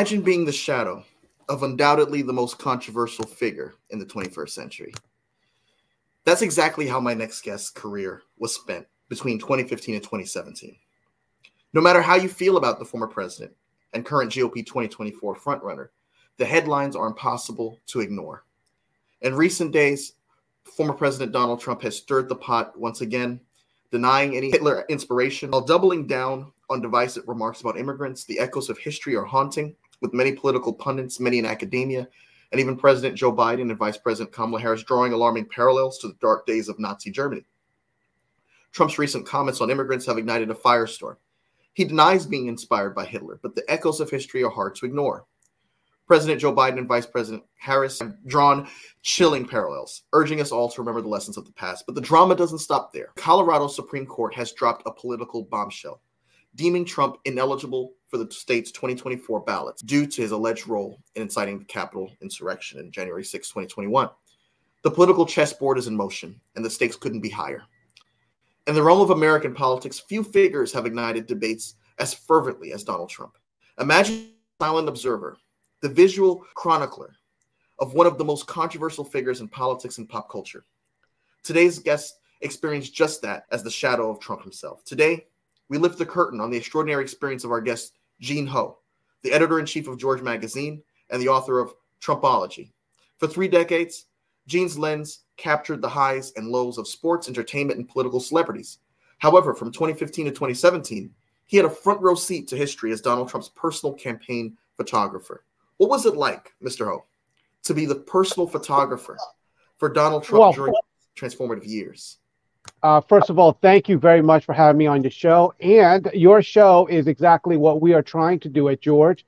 Imagine being the shadow of undoubtedly the most controversial figure in the 21st century. That's exactly how my next guest's career was spent between 2015 and 2017. No matter how you feel about the former president and current GOP 2024 frontrunner, the headlines are impossible to ignore. In recent days, former President Donald Trump has stirred the pot once again, denying any Hitler inspiration while doubling down on divisive remarks about immigrants. The echoes of history are haunting, with many political pundits, many in academia, and even President Joe Biden and Vice President Kamala Harris drawing alarming parallels to the dark days of Nazi Germany. Trump's recent comments on immigrants have ignited a firestorm. He denies being inspired by Hitler, but the echoes of history are hard to ignore. President Joe Biden and Vice President Harris have drawn chilling parallels, urging us all to remember the lessons of the past. But the drama doesn't stop there. Colorado Supreme Court has dropped a political bombshell, deeming Trump ineligible for the state's 2024 ballots due to his alleged role in inciting the Capitol insurrection in January 6, 2021. The political chessboard is in motion, and the stakes couldn't be higher. In the realm of American politics, few figures have ignited debates as fervently as Donald Trump. Imagine silent observer, the visual chronicler of one of the most controversial figures in politics and pop culture. Today's guest experienced just that as the shadow of Trump himself. Today, we lift the curtain on the extraordinary experience of our guest, Gene Ho, the editor in chief of George Magazine and the author of Trumpology. For three decades, Gene's lens captured the highs and lows of sports, entertainment, and political celebrities. However, from 2015 to 2017, he had a front row seat to history as Donald Trump's personal campaign photographer. What was it like, Mr. Ho, to be the personal photographer for Donald Trump well, during transformative years? Uh, first of all, thank you very much for having me on your show. And your show is exactly what we are trying to do at George,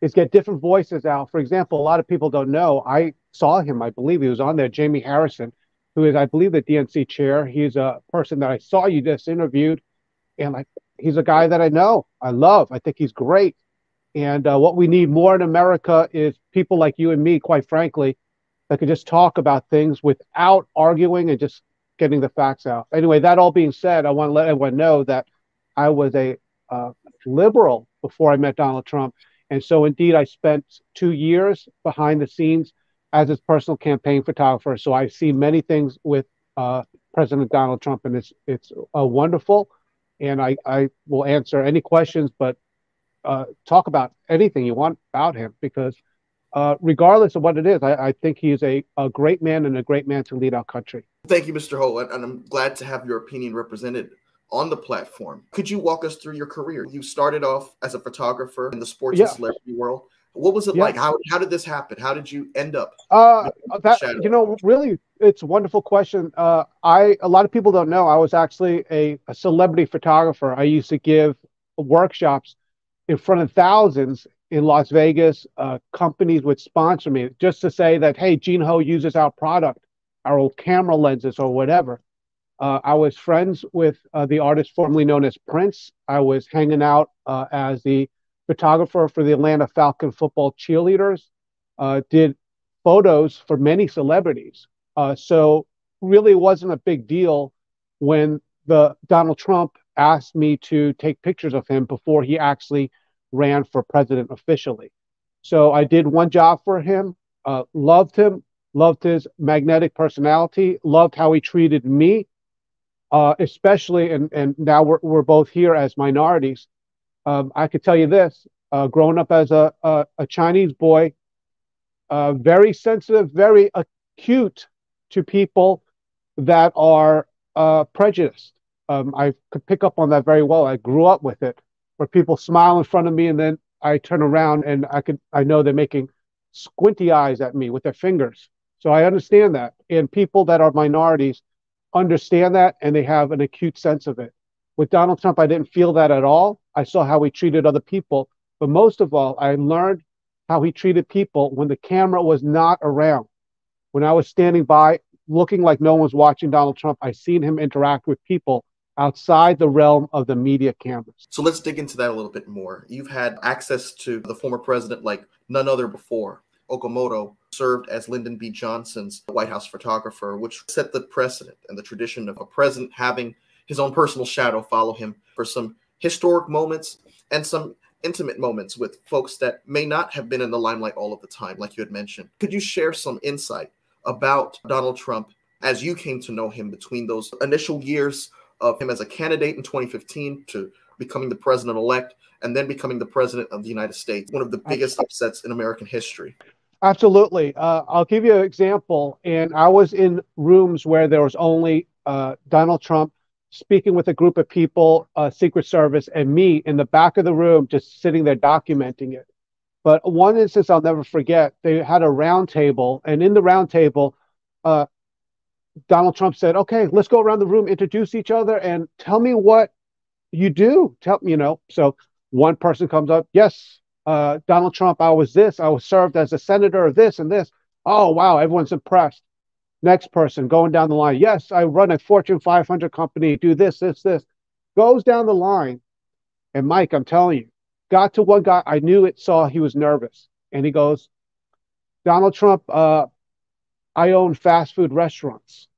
is get different voices out. For example, a lot of people don't know. I saw him. I believe he was on there. Jamie Harrison, who is, I believe, the DNC chair. He's a person that I saw you just interviewed, and like he's a guy that I know. I love. I think he's great. And uh, what we need more in America is people like you and me, quite frankly, that can just talk about things without arguing and just getting the facts out. Anyway, that all being said, I want to let everyone know that I was a uh, liberal before I met Donald Trump. And so, indeed, I spent two years behind the scenes as his personal campaign photographer. So I've seen many things with uh, President Donald Trump, and it's it's uh, wonderful. And I, I will answer any questions, but uh, talk about anything you want about him because uh, regardless of what it is, I, I think he's a, a great man and a great man to lead our country. Thank you, Mr. Ho, and I'm glad to have your opinion represented on the platform. Could you walk us through your career? You started off as a photographer in the sports yeah. and celebrity world. What was it yeah. like? How how did this happen? How did you end up? Uh, that you know, really, it's a wonderful question. Uh, I a lot of people don't know I was actually a, a celebrity photographer. I used to give workshops in front of thousands in Las Vegas. Uh, companies would sponsor me just to say that, hey, Gene Ho uses our product, our old camera lenses or whatever. Uh, I was friends with uh, the artist formerly known as Prince. I was hanging out uh, as the photographer for the Atlanta Falcon football cheerleaders. Uh, did photos for many celebrities. Uh, so really wasn't a big deal when the Donald Trump asked me to take pictures of him before he actually ran for president officially. So I did one job for him, uh, loved him, loved his magnetic personality, loved how he treated me, uh, especially, and, and now we're, we're both here as minorities. Um, I could tell you this uh, growing up as a, a, a Chinese boy, uh, very sensitive, very acute to people that are uh, prejudiced. Um, I could pick up on that very well. I grew up with it where people smile in front of me and then I turn around and I could I know they're making squinty eyes at me with their fingers. So I understand that. And people that are minorities understand that and they have an acute sense of it. With Donald Trump, I didn't feel that at all. I saw how he treated other people. But most of all, I learned how he treated people when the camera was not around. When I was standing by looking like no one was watching Donald Trump, I seen him interact with people outside the realm of the media canvas. So let's dig into that a little bit more. You've had access to the former president like none other before. Okamoto served as Lyndon B. Johnson's White House photographer, which set the precedent and the tradition of a president having his own personal shadow follow him for some historic moments and some intimate moments with folks that may not have been in the limelight all of the time, like you had mentioned. Could you share some insight about Donald Trump as you came to know him between those initial years of him as a candidate in 2015 to becoming the president elect and then becoming the president of the United States, one of the biggest upsets in American history? Absolutely. Uh, I'll give you an example. And I was in rooms where there was only uh, Donald Trump speaking with a group of people, uh, Secret Service, and me in the back of the room, just sitting there documenting it. But one instance I'll never forget, they had a round table, and in the round table, uh, Donald Trump said, "Okay, let's go around the room, introduce each other, and tell me what you do. Tell me, you know." So one person comes up, "Yes, uh, Donald Trump, I was this. I was served as a senator of this and this." Oh wow, everyone's impressed. Next person going down the line. Yes, I run a Fortune 500 company, do this, this, this. Goes down the line. And Mike, I'm telling you, got to one guy. I knew it, saw he was nervous. And he goes, Donald Trump, uh, I own fast food restaurants.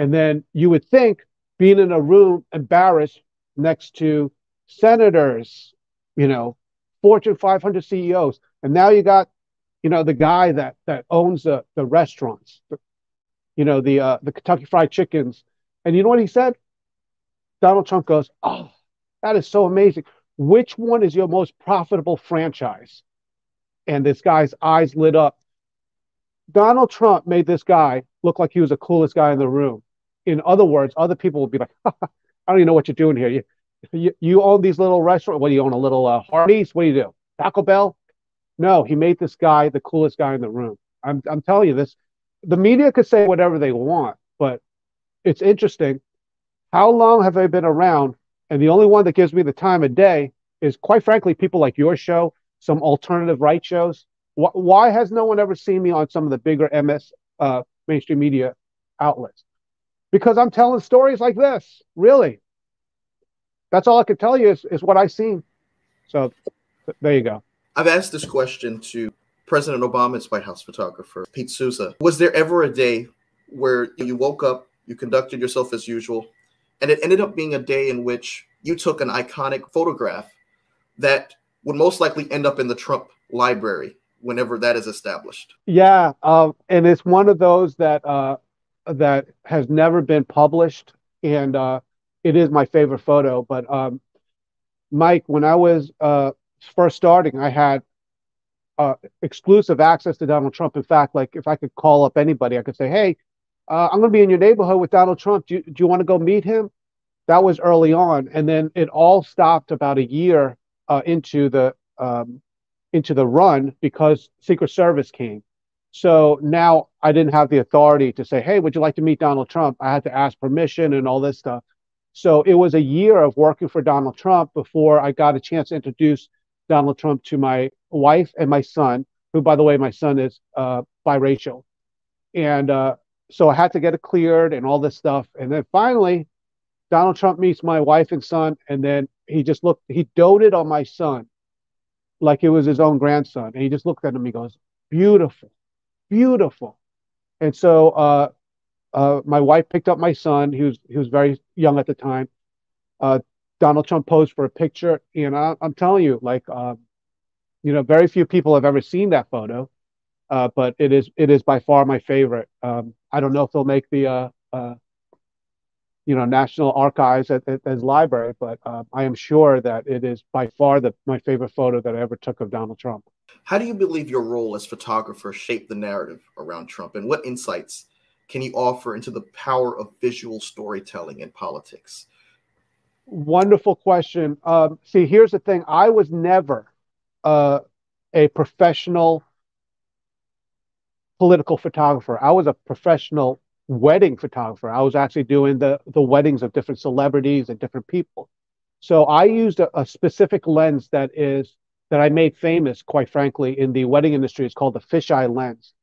And then you would think being in a room embarrassed next to senators, you know, Fortune 500 CEOs. And now you got, you know, the guy that that owns the, the restaurants, you know, the uh, the Kentucky Fried Chickens. And you know what he said? Donald Trump goes, "Oh, that is so amazing. Which one is your most profitable franchise?" And this guy's eyes lit up. Donald Trump made this guy look like he was the coolest guy in the room. In other words, other people would be like, "I don't even know what you're doing here. You, you, you own these little restaurants. What do you own? A little uh, Hardee's? What do you do? Taco Bell?" No, he made this guy the coolest guy in the room. I'm, I'm telling you this the media could say whatever they want, but it's interesting. How long have I been around? And the only one that gives me the time of day is, quite frankly, people like your show, some alternative right shows. Why has no one ever seen me on some of the bigger MS uh, mainstream media outlets? Because I'm telling stories like this, really. That's all I can tell you is, is what I've seen. So there you go. I've asked this question to President Obama's White House photographer, Pete Souza. Was there ever a day where you woke up, you conducted yourself as usual, and it ended up being a day in which you took an iconic photograph that would most likely end up in the Trump library whenever that is established? Yeah, uh, and it's one of those that uh, that has never been published, and uh, it is my favorite photo. But um, Mike, when I was uh, first starting, I had uh, exclusive access to Donald Trump. In fact, like if I could call up anybody, I could say, "Hey, uh, I'm going to be in your neighborhood with Donald Trump. Do you, do you want to go meet him?" That was early on, and then it all stopped about a year uh, into the um, into the run because Secret Service came. So now I didn't have the authority to say, "Hey, would you like to meet Donald Trump?" I had to ask permission and all this stuff. So it was a year of working for Donald Trump before I got a chance to introduce Donald Trump to my wife and my son, who, by the way, my son is uh, biracial. And uh, so I had to get it cleared and all this stuff. And then finally, Donald Trump meets my wife and son. And then he just looked, he doted on my son like it was his own grandson. And he just looked at him, and he goes, beautiful, beautiful. And so uh, uh, my wife picked up my son. He was he was very young at the time. Uh, Donald Trump posed for a picture, and I, am telling you, like, uh, you know, very few people have ever seen that photo, uh, but it is it is by far my favorite. Um, I don't know if they'll make the uh, uh you know National Archives at, as library, but uh, I am sure that it is by far the my favorite photo that I ever took of Donald Trump. How do you believe your role as photographer shaped the narrative around Trump, and what insights can you offer into the power of visual storytelling in politics? Wonderful question. Um, see, here's the thing: I was never uh, a professional political photographer. I was a professional wedding photographer. I was actually doing the the weddings of different celebrities and different people. So I used a, a specific lens that is that I made famous, quite frankly, in the wedding industry. It's called the fisheye lens.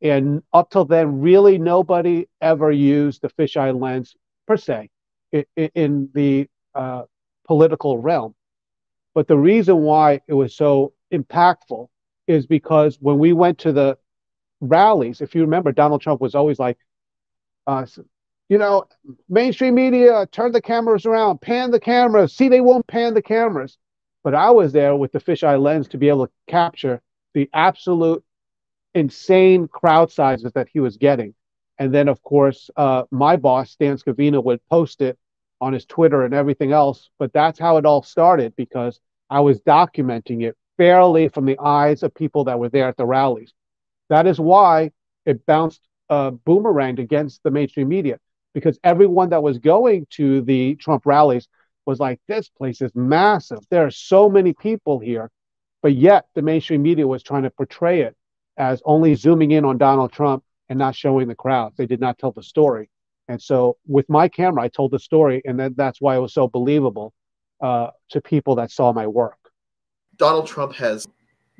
And up till then, really nobody ever used the fisheye lens per se in, in the uh, political realm. But the reason why it was so impactful is because when we went to the rallies, if you remember, Donald Trump was always like, uh, you know, mainstream media, turn the cameras around, pan the cameras. See, they won't pan the cameras. But I was there with the fisheye lens to be able to capture the absolute insane crowd sizes that he was getting. And then, of course, uh, my boss, Dan Scavino, would post it on his Twitter and everything else. But that's how it all started because I was documenting it fairly from the eyes of people that were there at the rallies. That is why it bounced uh, boomeranged against the mainstream media because everyone that was going to the Trump rallies was like, this place is massive. There are so many people here. But yet the mainstream media was trying to portray it as only zooming in on Donald Trump and not showing the crowds. They did not tell the story. And so with my camera, I told the story, and then that's why it was so believable uh, to people that saw my work. Donald Trump has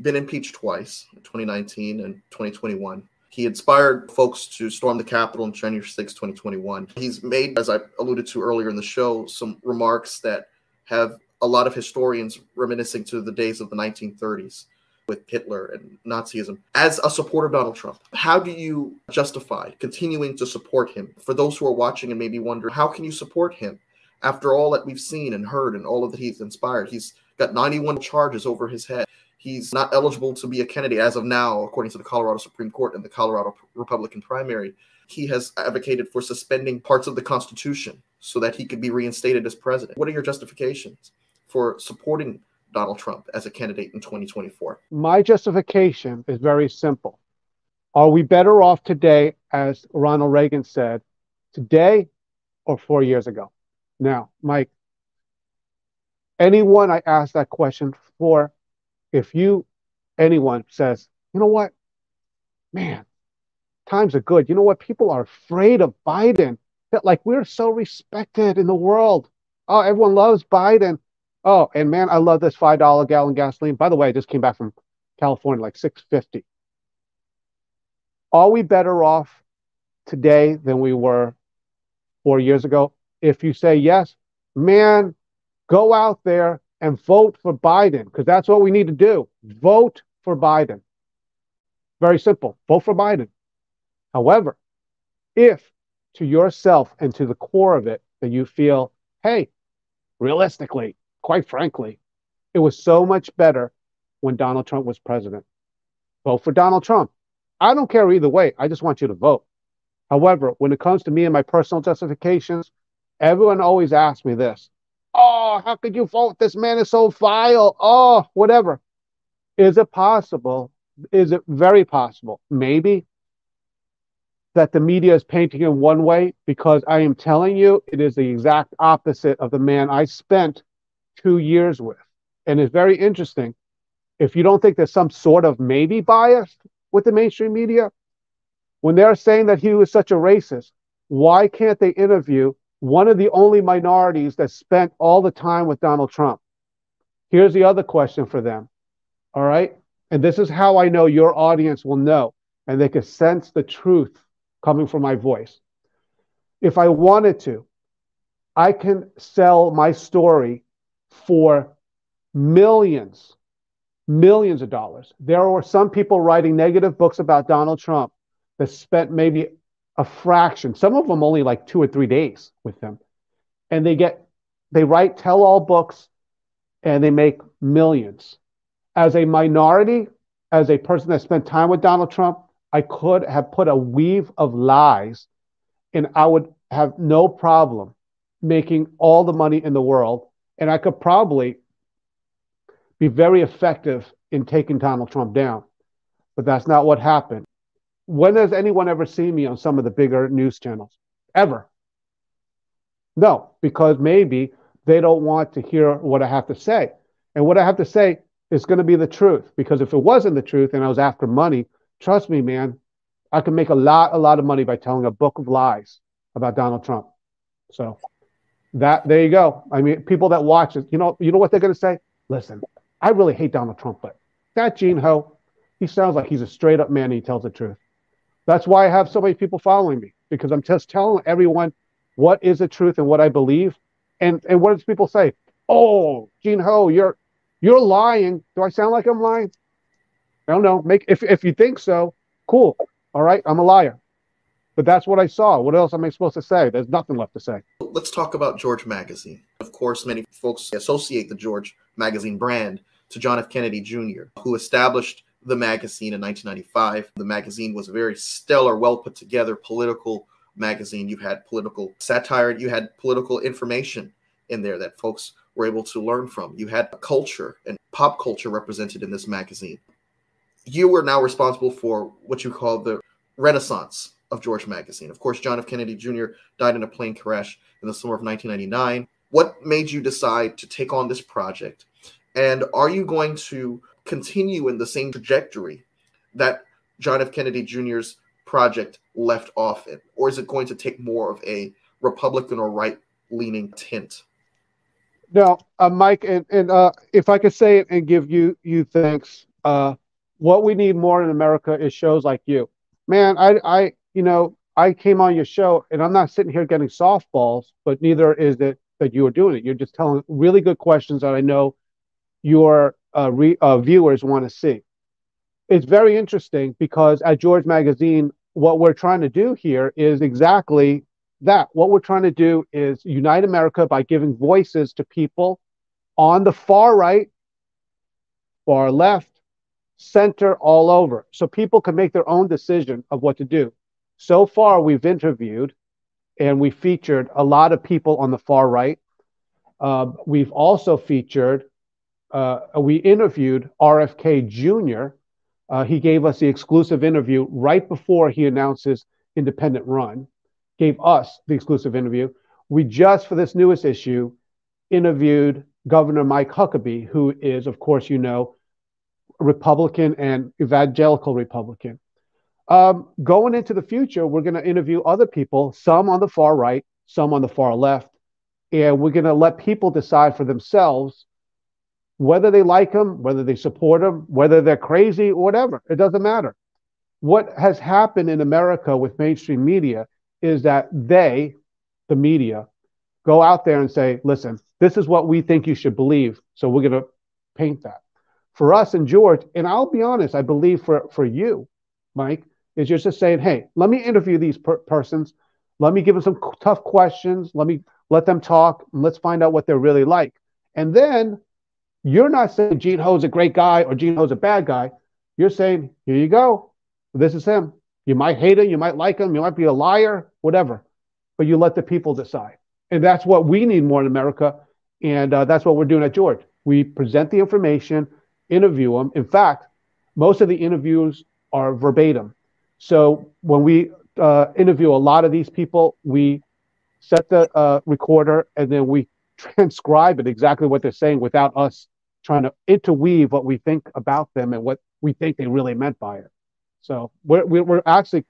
been impeached twice, 2019 and 2021. He inspired folks to storm the Capitol on January 6, 2021. He's made, as I alluded to earlier in the show, some remarks that have a lot of historians reminiscing to the days of the 1930s with Hitler and Nazism. As a supporter of Donald Trump, how do you justify continuing to support him? For those who are watching and maybe wonder, how can you support him after all that we've seen and heard and all of that he's inspired? He's got 91 charges over his head. He's not eligible to be a candidate as of now, according to the Colorado Supreme Court and the Colorado Republican primary. He has advocated for suspending parts of the Constitution so that he could be reinstated as president. What are your justifications for supporting Donald Trump as a candidate in 2024? My justification is very simple. Are we better off today, as Ronald Reagan said, today or four years ago? Now, Mike, anyone I ask that question for if you, anyone says, you know what, man, times are good. You know what? People are afraid of Biden. That like we're so respected in the world. Oh, everyone loves Biden. Oh, and man, I love this five dollar gallon gasoline. By the way, I just came back from California, like six fifty. Are we better off today than we were four years ago? If you say yes, man, go out there and vote for Biden because that's what we need to do. Vote for Biden. Very simple. Vote for Biden. However, if to yourself and to the core of it that you feel, hey, realistically, quite frankly, it was so much better when Donald Trump was president. Vote for Donald Trump. I don't care either way. I just want you to vote. However, when it comes to me and my personal justifications, everyone always asks me this Oh, how could you vote? This man is so vile. Oh, whatever. Is it possible? Is it very possible? Maybe that the media is painting in one way because I am telling you it is the exact opposite of the man I spent two years with. And it's very interesting. If you don't think there's some sort of maybe bias with the mainstream media, when they're saying that he was such a racist, why can't they interview one of the only minorities that spent all the time with Donald Trump. Here's the other question for them. All right. And this is how I know your audience will know and they can sense the truth coming from my voice. If I wanted to, I can sell my story for millions, millions of dollars. There were some people writing negative books about Donald Trump that spent maybe a fraction, some of them only like two or three days with them. And they get, they write tell all books and they make millions. As a minority, as a person that spent time with Donald Trump, I could have put a weave of lies and I would have no problem making all the money in the world. And I could probably be very effective in taking Donald Trump down. But that's not what happened. When has anyone ever seen me on some of the bigger news channels? Ever? No, because maybe they don't want to hear what I have to say. And what I have to say is going to be the truth. Because if it wasn't the truth and I was after money, trust me, man, I could make a lot, a lot of money by telling a book of lies about Donald Trump. So that there you go. I mean, people that watch it, you know, you know what they're going to say? Listen, I really hate Donald Trump, but that Gene Ho, he sounds like he's a straight up man. And he tells the truth. That's why I have so many people following me because I'm just telling everyone what is the truth and what I believe. And and what does people say? Oh, Gene Ho, you're you're lying. Do I sound like I'm lying? I don't know. Make if if you think so, cool. All right, I'm a liar. But that's what I saw. What else am I supposed to say? There's nothing left to say. Let's talk about George Magazine. Of course, many folks associate the George magazine brand to John F. Kennedy Jr., who established the magazine in 1995. The magazine was a very stellar, well put together political magazine. You had political satire, you had political information in there that folks were able to learn from. You had culture and pop culture represented in this magazine. You were now responsible for what you call the renaissance of George Magazine. Of course, John F. Kennedy Jr. died in a plane crash in the summer of 1999. What made you decide to take on this project? And are you going to continue in the same trajectory that John F. Kennedy Jr.'s project left off in? Or is it going to take more of a Republican or right leaning tint? No, uh, Mike, and, and uh, if I could say it and give you you thanks, uh, what we need more in America is shows like you. Man, I, I, you know, I came on your show, and I'm not sitting here getting softballs, but neither is it that you are doing it. You're just telling really good questions that I know your uh, re, uh, viewers want to see. It's very interesting because at George Magazine, what we're trying to do here is exactly that. What we're trying to do is unite America by giving voices to people on the far right, far left, center, all over, so people can make their own decision of what to do. So far, we've interviewed and we featured a lot of people on the far right. Uh, we've also featured uh, we interviewed RFK Jr. Uh, he gave us the exclusive interview right before he announced his independent run, gave us the exclusive interview. We just, for this newest issue, interviewed Governor Mike Huckabee, who is, of course, you know, Republican and evangelical Republican. Um, going into the future, we're going to interview other people, some on the far right, some on the far left, and we're going to let people decide for themselves whether they like him, whether they support him, whether they're crazy, whatever. It doesn't matter. What has happened in America with mainstream media is that they, the media, go out there and say, listen, this is what we think you should believe. So we're going to paint that. For us and George, and I'll be honest, I believe for, for you, Mike, is you're just saying, hey, let me interview these per- persons. Let me give them some tough questions. Let me let them talk. And let's find out what they're really like. And then you're not saying Gene Ho's a great guy or Gene Ho's a bad guy. You're saying, here you go. This is him. You might hate him. You might like him. You might be a liar, whatever. But you let the people decide. And that's what we need more in America. And uh, that's what we're doing at George. We present the information, interview them. In fact, most of the interviews are verbatim. So when we uh, interview a lot of these people, we set the uh, recorder and then we transcribe it exactly what they're saying without us trying to interweave what we think about them and what we think they really meant by it. So we're, we're actually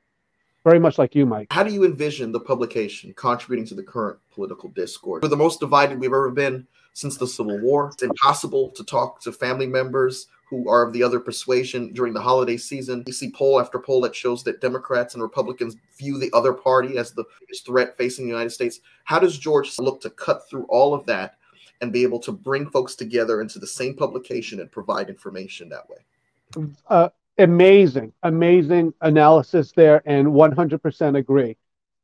very much like you, Mike. How do you envision the publication contributing to the current political discourse? We're the most divided we've ever been since the Civil War. It's impossible to talk to family members who are of the other persuasion during the holiday season. You see poll after poll that shows that Democrats and Republicans view the other party as the biggest threat facing the United States. How does George look to cut through all of that and be able to bring folks together into the same publication and provide information that way? Uh, amazing, amazing analysis there, and 100% agree.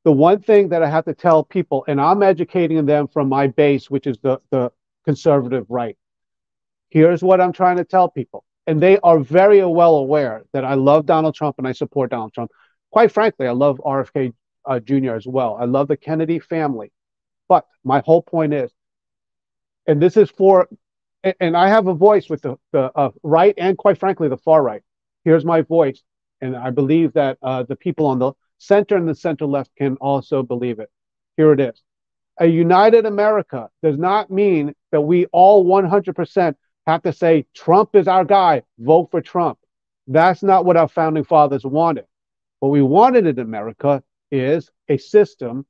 The one thing that I have to tell people, and I'm educating them from my base, which is the, the conservative right Here's what I'm trying to tell people. And they are very well aware that I love Donald Trump and I support Donald Trump. Quite frankly, I love RFK uh, Jr. as well. I love the Kennedy family. But my whole point is, and this is for, and I have a voice with the, the uh, right and quite frankly, the far right. Here's my voice. And I believe that uh, the people on the center and the center left can also believe it. Here it is. A united America does not mean that we all 100% have to say, Trump is our guy, vote for Trump. That's not what our founding fathers wanted. What we wanted in America is a system.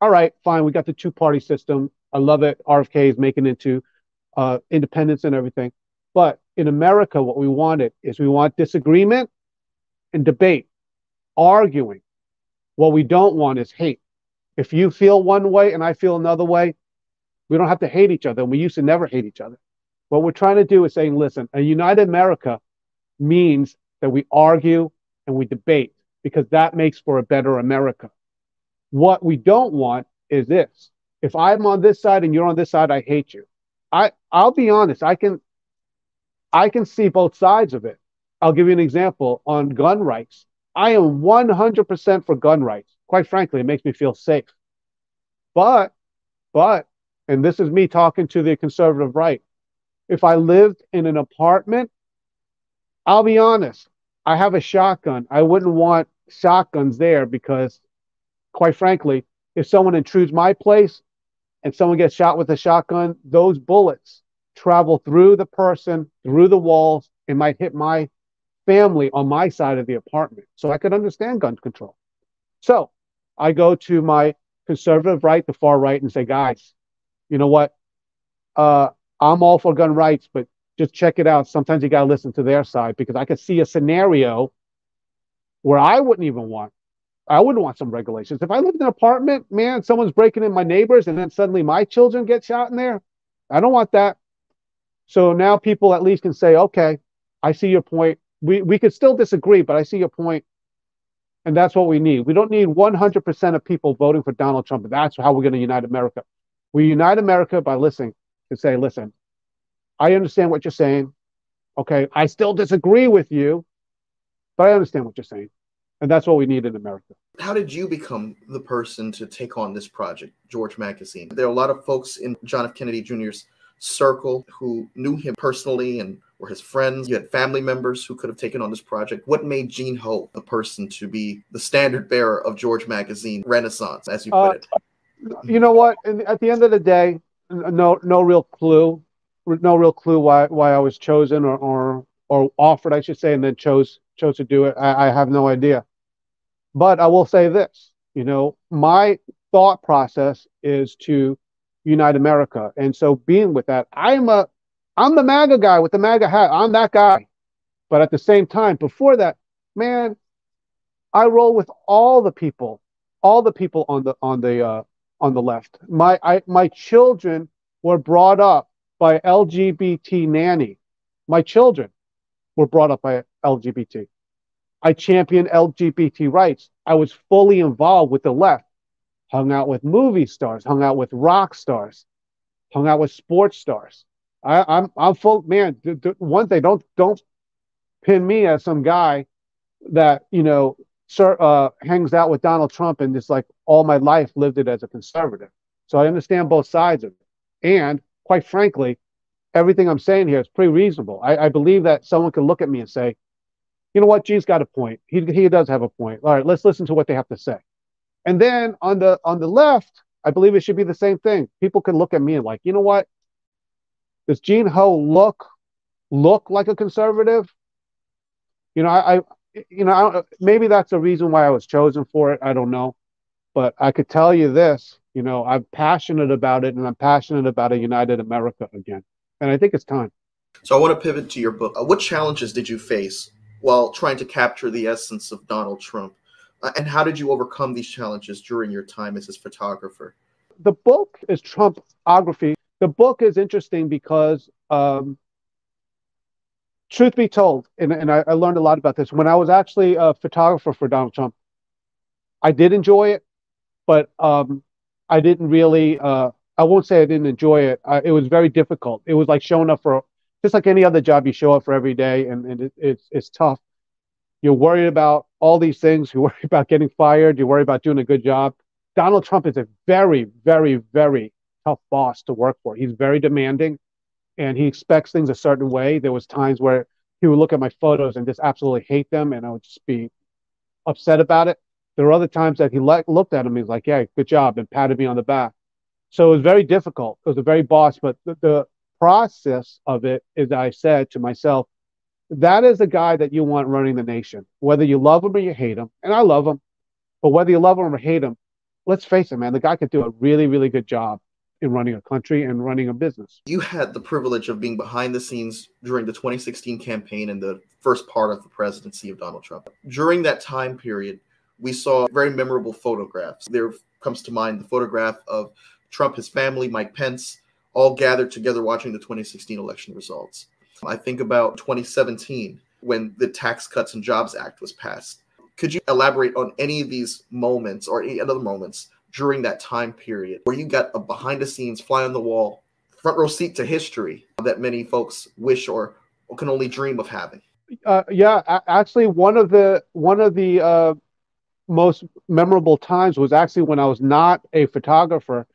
All right, fine, we got the two party system. I love it. RFK is making into uh, independence and everything. But in America, what we wanted is we want disagreement and debate, arguing. What we don't want is hate. If you feel one way and I feel another way, we don't have to hate each other. And We used to never hate each other. What we're trying to do is saying, listen, a united America means that we argue and we debate because that makes for a better America. What we don't want is this. If I'm on this side and you're on this side, I hate you. I I'll be honest. I can I can see both sides of it. I'll give you an example on gun rights. I am 100% for gun rights. Quite frankly, it makes me feel safe. But, but, and this is me talking to the conservative right. If I lived in an apartment, I'll be honest, I have a shotgun. I wouldn't want shotguns there because, quite frankly, if someone intrudes my place and someone gets shot with a shotgun, those bullets travel through the person, through the walls, and might hit my family on my side of the apartment. So I could understand gun control. So I go to my conservative right, the far right, and say, guys, you know what? Uh, I'm all for gun rights, but just check it out. Sometimes you got to listen to their side because I could see a scenario where I wouldn't even want, I wouldn't want some regulations. If I lived in an apartment, man, someone's breaking in my neighbors and then suddenly my children get shot in there. I don't want that. So now people at least can say, okay, I see your point. We, we could still disagree, but I see your point. And that's what we need. We don't need 100% of people voting for Donald Trump. That's how we're going to unite America. We unite America by listening and say, listen, I understand what you're saying. Okay. I still disagree with you, but I understand what you're saying. And that's what we need in America. How did you become the person to take on this project, George Magazine? There are a lot of folks in John F. Kennedy Jr.'s circle who knew him personally and were his friends. You had family members who could have taken on this project. What made Gene Ho the person to be the standard bearer of George Magazine Renaissance, as you put uh, it? You know what? At the end of the day, no, no real clue, no real clue why why I was chosen or or, or offered, I should say, and then chose chose to do it. I, I have no idea. But I will say this: you know, my thought process is to unite America. And so being with that, I'm a I'm the MAGA guy with the MAGA hat. I'm that guy. But at the same time, before that, man, I roll with all the people, all the people on the on the uh, on the left. My I, my children were brought up by LGBT nanny. My children were brought up by LGBT. I champion LGBT rights. I was fully involved with the left hung out with movie stars, hung out with rock stars, hung out with sports stars. I, am I'm, I'm full man. One thing, don't don't pin me as some guy that you know sir, uh, hangs out with Donald Trump and just like all my life lived it as a conservative. So I understand both sides of it, and quite frankly, everything I'm saying here is pretty reasonable. I, I believe that someone can look at me and say, you know what, G's got a point. He he does have a point. All right, let's listen to what they have to say. And then on the on the left, I believe it should be the same thing. People can look at me and like, you know what? Does Gene Ho look look like a conservative? You know, I, I you know, I, maybe that's the reason why I was chosen for it. I don't know, but I could tell you this. You know, I'm passionate about it, and I'm passionate about a united America again. And I think it's time. So I want to pivot to your book. Uh, what challenges did you face while trying to capture the essence of Donald Trump? Uh, and how did you overcome these challenges during your time as his photographer? The book is Trumpography. The book is interesting because, um, truth be told, and, and I, I, learned a lot about this when I was actually a photographer for Donald Trump. I did enjoy it, but um, I didn't really. Uh, I won't say I didn't enjoy it. It was very difficult. It was like showing up for just like any other job you show up for every day, and, and it, it's it's tough. You're worried about all these things. You worry about getting fired. You worry about doing a good job. Donald Trump is a very, very, very tough boss to work for. He's very demanding and he expects things a certain way. There was times where he would look at my photos and just absolutely hate them and I would just be upset about it. There were other times that he looked at him he's like, yeah, good job and patted me on the back. So it was very difficult. It was a very boss, but the, the process of it is I said to myself, that is the guy that you want running the nation, whether you love him or you hate him. And I love him, but whether you love him or hate him, let's face it, man, the guy could do a really, really good job in running a country and running a business. You had the privilege of being behind the scenes during the 2016 campaign and the first part of the presidency of Donald Trump. During that time period, we saw very memorable photographs. There comes to mind the photograph of Trump, his family, Mike Pence, all gathered together watching the 2016 election results. I think about 2017 when the Tax Cuts and Jobs Act was passed. Could you elaborate on any of these moments or any other moments during that time period where you got a behind the scenes, fly on the wall front row seat to history that many folks wish or, can only dream of having. Uh, yeah, actually, one of the one of the uh, most memorable times was actually when I was not a photographer.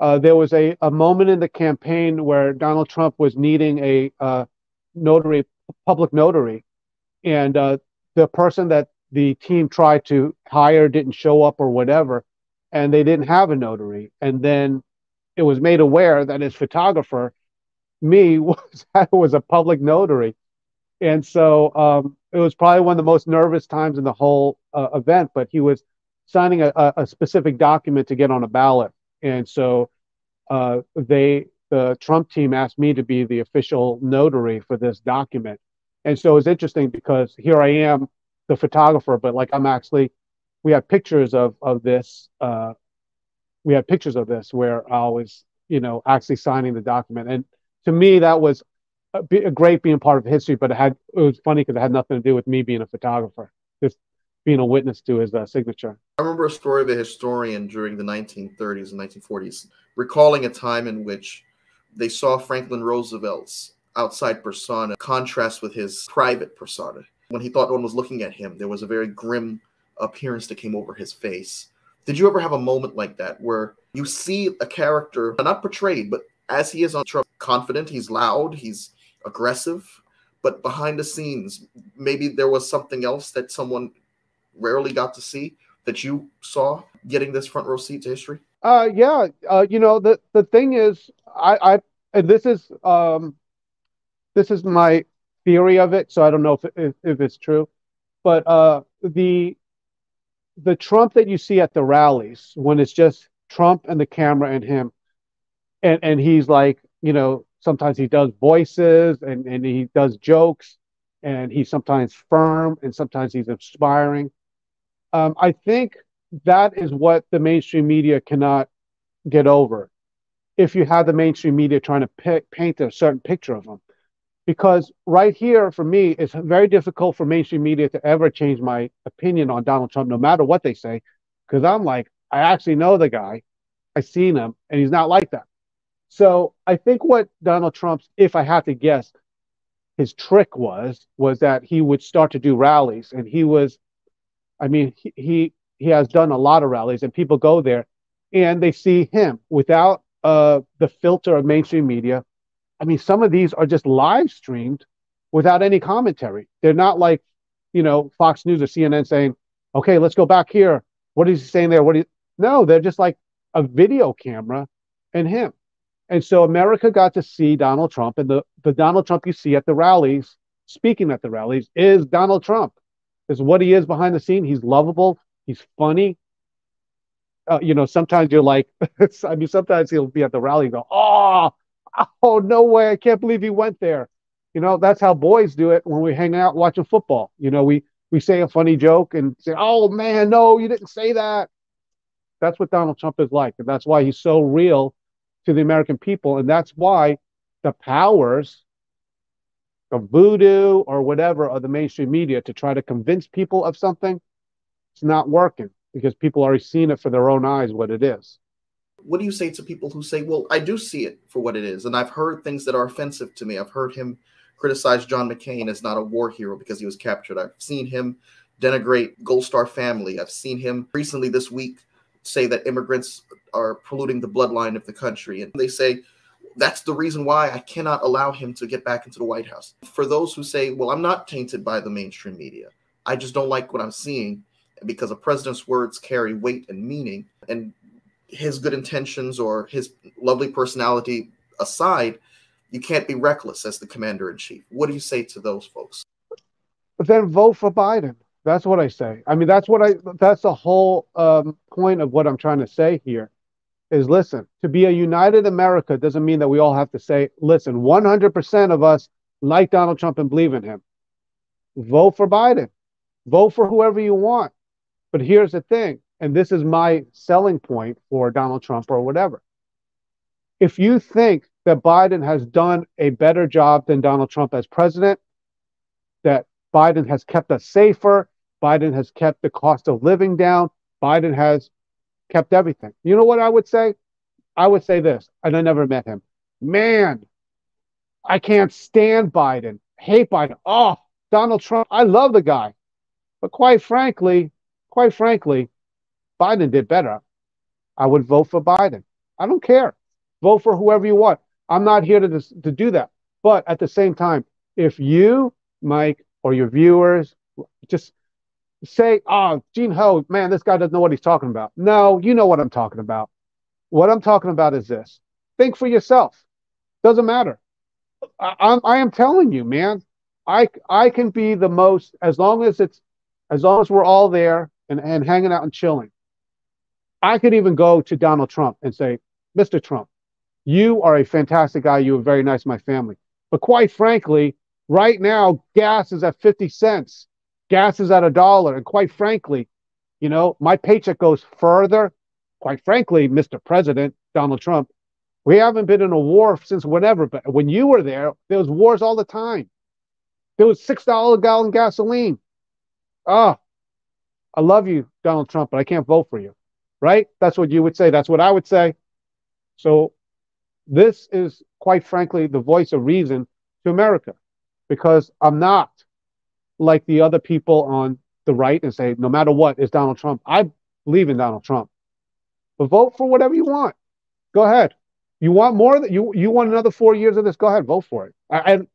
Uh, there was a, a moment in the campaign where Donald Trump was needing a uh, notary, public notary, and uh, the person that the team tried to hire didn't show up or whatever, and they didn't have a notary. And then it was made aware that his photographer, me, was was a public notary, and so um, it was probably one of the most nervous times in the whole uh, event. But he was signing a, a, specific document to get on a ballot, and so uh, they the Trump team asked me to be the official notary for this document. And so it's interesting because here I am, the photographer, but like I'm actually, we have pictures of of this. Uh, we have pictures of this where I was, you know, actually signing the document. And to me, that was a, a great being part of history. But it had it was funny because it had nothing to do with me being a photographer, just being a witness to his uh, signature. I remember a story of a historian during the 1930s and 1940s recalling a time in which they saw Franklin Roosevelt's outside persona contrast with his private persona. When he thought no one was looking at him, there was a very grim appearance that came over his face. Did you ever have a moment like that where you see a character not portrayed, but as he is on Trump, confident, he's loud, he's aggressive, but behind the scenes, maybe there was something else that someone rarely got to see that you saw getting this front row seat to history? Uh, yeah. Uh, you know, the the thing is, I, I and this is um, this is my theory of it, so I don't know if if, if it's true, but uh, the the Trump that you see at the rallies when it's just Trump and the camera and him, and and he's like, you know, sometimes he does voices and and he does jokes, and he's sometimes firm and sometimes he's inspiring. Um, I think that is what the mainstream media cannot get over. If you have the mainstream media trying to p- paint a certain picture of him, because right here for me, it's very difficult for mainstream media to ever change my opinion on Donald Trump, no matter what they say, because I'm like, I actually know the guy, I've seen him, and he's not like that. So I think what Donald Trump's, if I had to guess, his trick was was that he would start to do rallies, and he was, I mean, he, he has done a lot of rallies, and people go there and they see him without uh, the filter of mainstream media. I mean, some of these are just live streamed without any commentary. They're not like, you know, Fox News or CNN saying, "Okay, let's go back here. What is he saying there? What do? No, they're just like a video camera and him. And so America got to see Donald Trump, and the the Donald Trump you see at the rallies, speaking at the rallies, is Donald Trump. Is what he is behind the scene. He's lovable. He's funny. Uh, you know, sometimes you're like, I mean, sometimes he'll be at the rally and go, oh, oh, no way. I can't believe he went there. You know, that's how boys do it when we hang out watching football. You know, we, we say a funny joke and say, oh, man, no, you didn't say that. That's what Donald Trump is like. And that's why he's so real to the American people. And that's why the powers of voodoo or whatever of the mainstream media to try to convince people of something it's not working because people are already seen it for their own eyes what it is. What do you say to people who say, "Well, I do see it for what it is," and I've heard things that are offensive to me. I've heard him criticize John McCain as not a war hero because he was captured. I've seen him denigrate Gold Star family. I've seen him recently this week say that immigrants are polluting the bloodline of the country, and they say that's the reason why I cannot allow him to get back into the White House. For those who say, "Well, I'm not tainted by the mainstream media. I just don't like what I'm seeing," because a president's words carry weight and meaning, and his good intentions or his lovely personality aside, you can't be reckless as the commander in chief. What do you say to those folks? Then vote for Biden. That's what I say. I mean, that's what I. That's the whole um, point of what I'm trying to say here. Is listen to be a united America doesn't mean that we all have to say, listen, 100% of us like Donald Trump and believe in him. Vote for Biden. Vote for whoever you want. But here's the thing, and this is my selling point for Donald Trump or whatever. If you think that Biden has done a better job than Donald Trump as president, that Biden has kept us safer, Biden has kept the cost of living down, Biden has kept everything. You know what I would say? I would say this, and I never met him. man, I can't stand Biden. Hate Biden. Oh, Donald Trump. I love the guy. But quite frankly, quite frankly, Biden did better. I would vote for Biden. I don't care. Vote for whoever you want. I'm not here to, to do that. But at the same time, if you, Mike, or your viewers just say, oh, Gene Ho, man, this guy doesn't know what he's talking about. No, you know what I'm talking about. What I'm talking about is this think for yourself. Doesn't matter. I, I'm, I am telling you, man, I, I can be the most, as long as it's, as long as we're all there and, and hanging out and chilling. I could even go to Donald Trump and say, Mr. Trump, you are a fantastic guy. You are very nice to my family. But quite frankly, right now, gas is at 50 cents. Gas is at a dollar. And quite frankly, you know, my paycheck goes further. Quite frankly, Mr. President, Donald Trump, we haven't been in a war since whenever, but when you were there, there was wars all the time. There was $6 a gallon gasoline. Ah, oh, I love you, Donald Trump, but I can't vote for you. Right? That's what you would say. That's what I would say. So this is quite frankly the voice of reason to America because I'm not like the other people on the right and say, no matter what, it's Donald Trump. I believe in Donald Trump. But vote for whatever you want. Go ahead. You want more you you want another four years of this? Go ahead, vote for it. And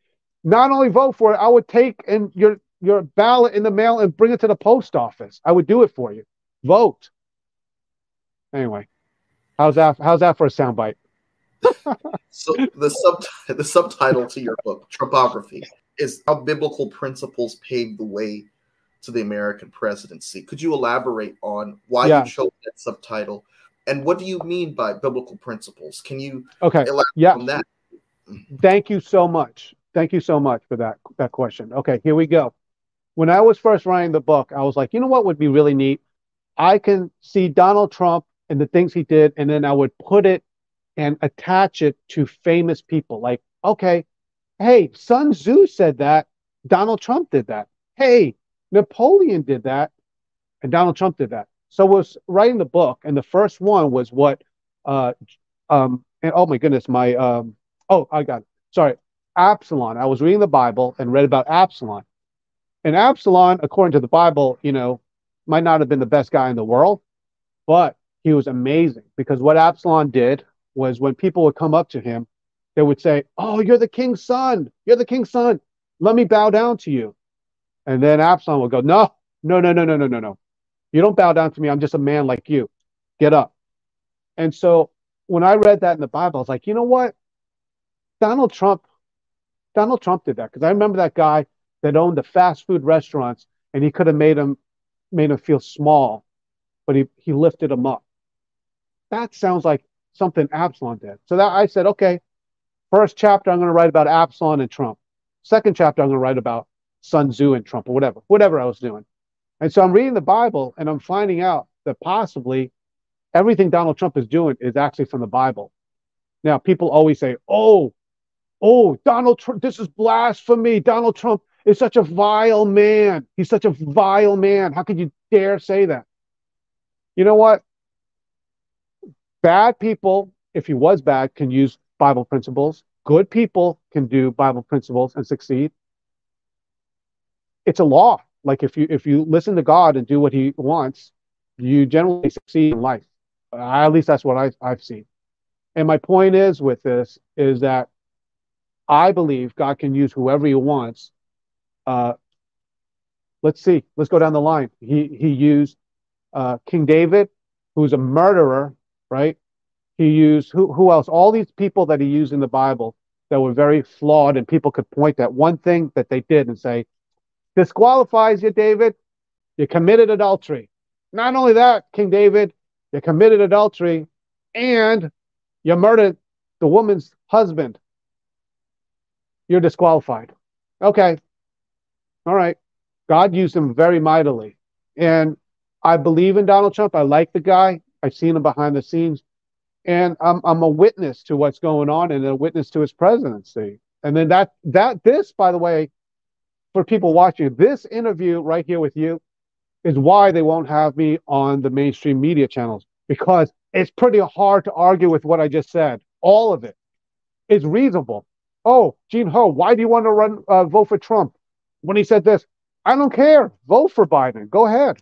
not only vote for it, I would take and your your ballot in the mail and bring it to the post office. I would do it for you. Vote. Anyway, how's that? How's that for a soundbite? so the sub the subtitle to your book, Trumpography, is how biblical principles paved the way to the American presidency. Could you elaborate on why yeah. you chose that subtitle and what do you mean by biblical principles? Can you okay elaborate yeah. on that? Thank you so much. Thank you so much for that that question. Okay, here we go. When I was first writing the book, I was like, you know what would be really neat? I can see Donald Trump and the things he did, and then I would put it and attach it to famous people. Like, okay, hey, Sun Tzu said that. Donald Trump did that. Hey, Napoleon did that. And Donald Trump did that. So I was writing the book, and the first one was what, uh, um, and oh my goodness, my, um, oh, I got it. Sorry, Absalom. I was reading the Bible and read about Absalom. And Absalom, according to the Bible, you know, might not have been the best guy in the world, but he was amazing because what Absalom did was when people would come up to him, they would say, Oh, you're the king's son. You're the king's son. Let me bow down to you. And then Absalom would go, No, no, no, no, no, no, no, no. You don't bow down to me. I'm just a man like you. Get up. And so when I read that in the Bible, I was like, you know what? Donald Trump, Donald Trump did that because I remember that guy that owned the fast food restaurants and he could have made him made him feel small, but he, he lifted him up. That sounds like something Absalom did. So that I said, okay, first chapter I'm going to write about Absalom and Trump. Second chapter I'm going to write about Sun Tzu and Trump or whatever, whatever I was doing. And so I'm reading the Bible and I'm finding out that possibly everything Donald Trump is doing is actually from the Bible. Now, people always say, oh, oh, Donald Trump, this is blasphemy. Donald Trump is such a vile man. He's such a vile man. How could you dare say that? You know what? Bad people, if he was bad, can use Bible principles. Good people can do Bible principles and succeed. It's a law. Like if you if you listen to God and do what He wants, you generally succeed in life. At least that's what I, I've seen. And my point is with this is that I believe God can use whoever He wants. Uh, let's see. Let's go down the line. He he used uh, King David, who's a murderer, right? He used who who else? All these people that he used in the Bible that were very flawed, and people could point at one thing that they did and say, disqualifies you, David. You committed adultery. Not only that, King David, you committed adultery and you murdered the woman's husband. You're disqualified. Okay. All right. God used him very mightily. And I believe in Donald Trump. I like the guy. I've seen him behind the scenes, and I'm I'm a witness to what's going on and a witness to his presidency. And then that that this, by the way, for people watching, this interview right here with you is why they won't have me on the mainstream media channels because it's pretty hard to argue with what I just said, all of it. is reasonable. Oh, Gene Ho, why do you want to run uh, vote for Trump? When he said this, I don't care. Vote for Biden. Go ahead,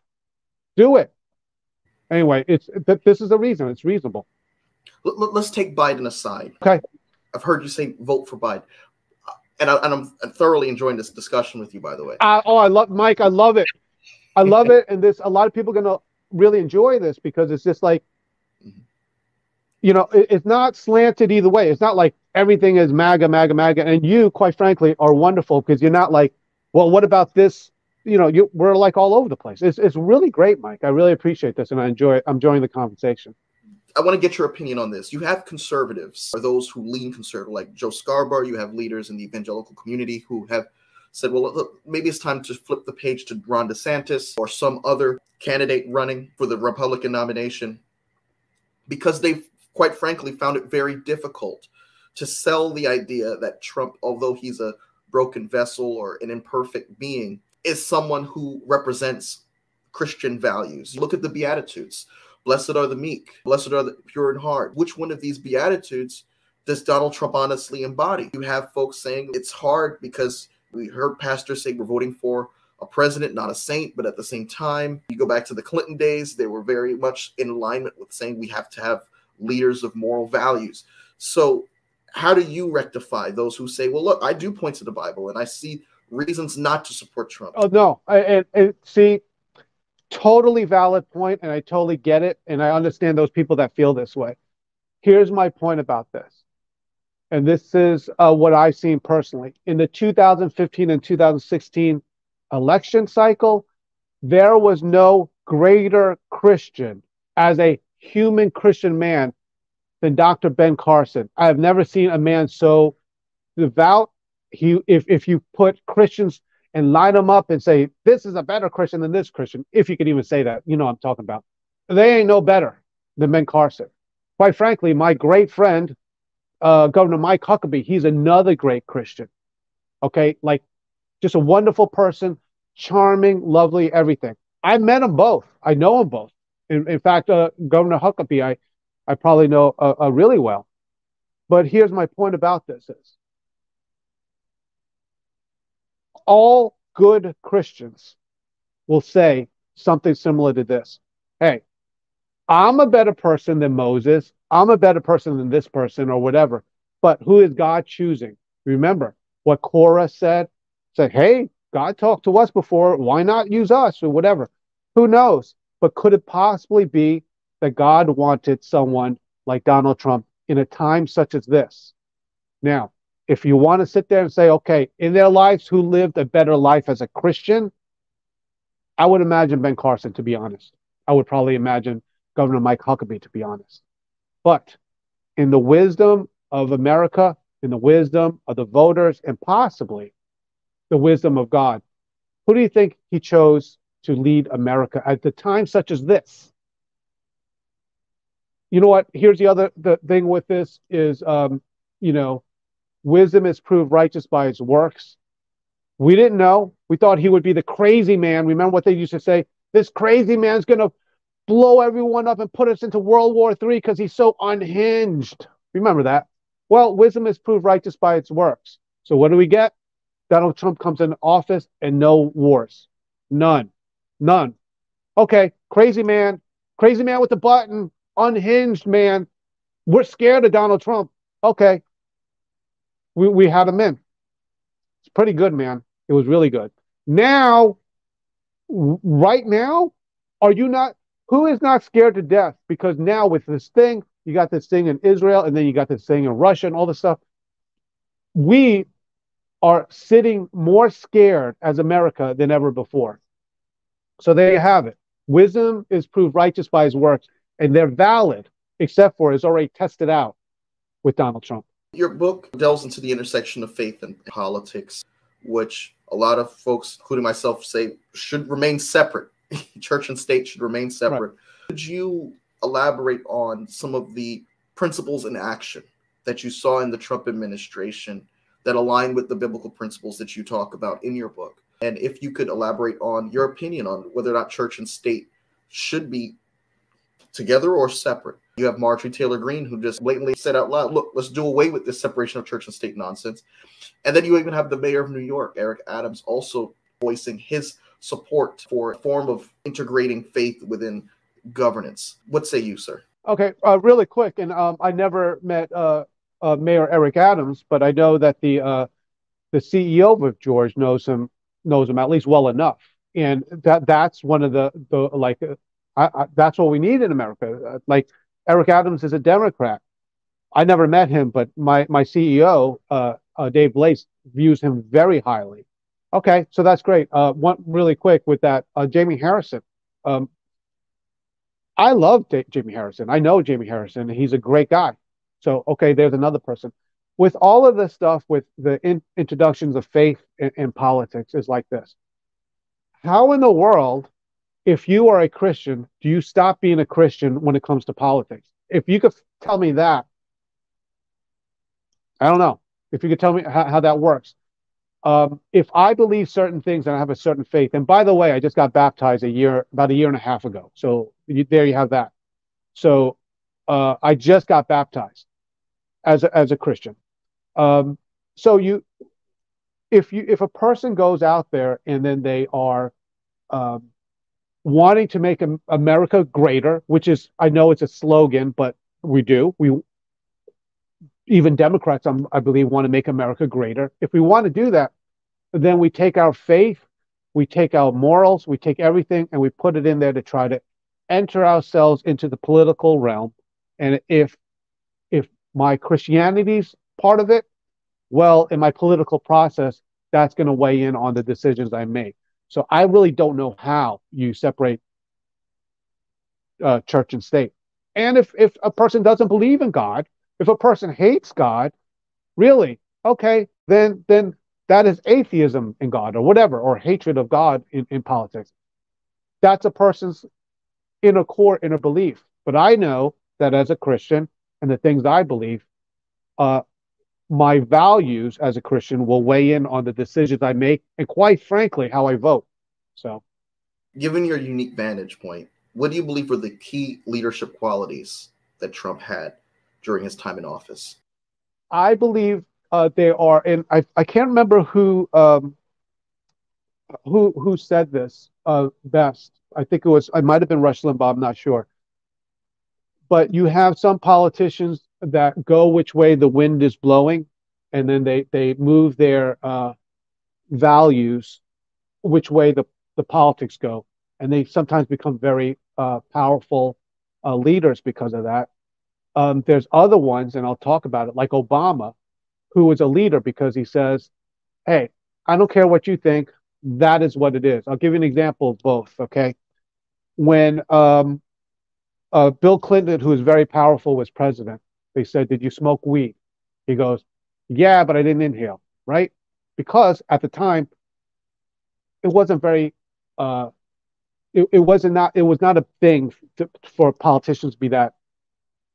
do it. Anyway, it's this is the reason. It's reasonable. Let's take Biden aside. Okay. I've heard you say vote for Biden, and, I, am thoroughly enjoying this discussion with you. By the way. Uh, oh, I love Mike. I love it. I love it, and this a lot of people are gonna really enjoy this because it's just like, mm-hmm. you know, it, it's not slanted either way. It's not like everything is MAGA, MAGA, MAGA, and you, quite frankly, are wonderful because you're not like, well, what about this? You know, you we're like all over the place. It's it's really great, Mike. I really appreciate this, and I enjoy. I'm enjoying the conversation. I want to get your opinion on this. You have conservatives, or those who lean conservative, like Joe Scarborough. You have leaders in the evangelical community who have said, well, look, maybe it's time to flip the page to Ron DeSantis or some other candidate running for the Republican nomination because they've quite frankly found it very difficult to sell the idea that Trump, although he's a broken vessel or an imperfect being, is someone who represents Christian values. Look at the Beatitudes. Blessed are the meek, blessed are the pure in heart. Which one of these Beatitudes does Donald Trump honestly embody? You have folks saying it's hard because we heard pastors say we're voting for a president, not a saint, but at the same time, you go back to the Clinton days, they were very much in alignment with saying we have to have leaders of moral values. So, how do you rectify those who say, well, look, I do point to the Bible and I see reasons not to support Trump? Oh, no. And, and see, totally valid point, and I totally get it. And I understand those people that feel this way. Here's my point about this and this is uh, what I've seen personally. In the 2015 and 2016 election cycle, there was no greater Christian as a human Christian man than Dr. Ben Carson. I have never seen a man so devout. He, if, if you put Christians and line them up and say, this is a better Christian than this Christian, if you could even say that, you know I'm talking about. They ain't no better than Ben Carson. Quite frankly, my great friend, uh, Governor Mike Huckabee, he's another great Christian. Okay, like just a wonderful person, charming, lovely, everything. I met them both. I know them both. In, in fact, uh, Governor Huckabee, I, I probably know uh, uh, really well. But here's my point about this: is all good Christians will say something similar to this. Hey, I'm a better person than Moses. I'm a better person than this person or whatever. But who is God choosing? Remember what Korah said? Said, hey, God talked to us before. Why not use us or whatever? Who knows? But could it possibly be that God wanted someone like Donald Trump in a time such as this? Now, if you want to sit there and say, okay, in their lives, who lived a better life as a Christian? I would imagine Ben Carson, to be honest. I would probably imagine Governor Mike Huckabee, to be honest. But in the wisdom of America, in the wisdom of the voters, and possibly the wisdom of God, who do you think he chose to lead America at the time such as this? You know what? Here's the other the thing with this is, um, you know, wisdom is proved righteous by its works. We didn't know. We thought he would be the crazy man. Remember what they used to say? This crazy man's going to blow everyone up and put us into World War III because he's so unhinged. Remember that. Well, wisdom is proved righteous by its works. So what do we get? Donald Trump comes in office and no wars. None. None. Okay, crazy man, crazy man with the button, unhinged man. We're scared of Donald Trump. Okay. We, we had him in. It's pretty good, man. It was really good. Now, right now, are you not who is not scared to death? Because now with this thing, you got this thing in Israel, and then you got this thing in Russia, and all this stuff. We are sitting more scared as America than ever before. So there you have it. Wisdom is proved righteous by his works, and they're valid, except for it's already tested out with Donald Trump. Your book delves into the intersection of faith and politics, which a lot of folks, including myself, say should remain separate church and state should remain separate. Right. Could you elaborate on some of the principles in action that you saw in the Trump administration that align with the biblical principles that you talk about in your book? And if you could elaborate on your opinion on whether or not church and state should be together or separate. You have Marjorie Taylor Greene, who just blatantly said out loud, look, let's do away with this separation of church and state nonsense. And then you even have the mayor of New York, Eric Adams, also voicing his support for a form of integrating faith within governance. What say you, sir? Okay, uh, really quick, and um, I never met uh, uh, Mayor Eric Adams, but I know that the uh, the CEO of George knows him knows him at least well enough, and that that's one of the the like uh, I, I, that's what we need in America. Uh, like Eric Adams is a Democrat. I never met him, but my my CEO uh, uh, Dave Blais views him very highly. Okay, so that's great. Uh, one really quick with that, Jamie Harrison. Um, I love Jamie Harrison. I know Jamie Harrison. He's a great guy. So, okay, there's another person. With all of this stuff, with the in- introductions of faith in, in politics, is like this. How in the world, if you are a Christian, do you stop being a Christian when it comes to politics? If you could tell me that, I don't know. If you could tell me how, how that works. Um, if I believe certain things and I have a certain faith, and by the way, I just got baptized a year, about a year and a half ago. So you, there you have that. So uh, I just got baptized as a, as a Christian. Um, so you, if you if a person goes out there and then they are um, wanting to make America greater, which is I know it's a slogan, but we do. We even Democrats, um, I believe, want to make America greater. If we want to do that, then we take our faith, we take our morals, we take everything, and we put it in there to try to enter ourselves into the political realm. And if if my Christianity's part of it, well, in my political process, that's going to weigh in on the decisions I make. So I really don't know how you separate uh, church and state. And if if a person doesn't believe in God, if a person hates God, really, okay, then then that is atheism in God or whatever, or hatred of God in, in politics. That's a person's inner core, inner belief. But I know that as a Christian and the things I believe, uh, my values as a Christian will weigh in on the decisions I make and quite frankly, how I vote. So, given your unique vantage point, what do you believe were the key leadership qualities that Trump had during his time in office? I believe uh, they are, and I, I can't remember who um, who who said this uh, best, I think it was, I might have been Rush Limbaugh, I'm not sure. But you have some politicians that go which way the wind is blowing, and then they, they move their uh, values which way the, the politics go. And they sometimes become very uh, powerful uh, leaders because of that. Um, there's other ones, and I'll talk about it, like Obama, who is a leader because he says, Hey, I don't care what you think. That is what it is. I'll give you an example of both. Okay when um, uh, Bill Clinton, who is very powerful, was president, they said, Did you smoke weed? He goes, Yeah, but I didn't inhale, right? Because at the time, it wasn't very, uh, it, it wasn't not, it was not a thing to, for politicians to be that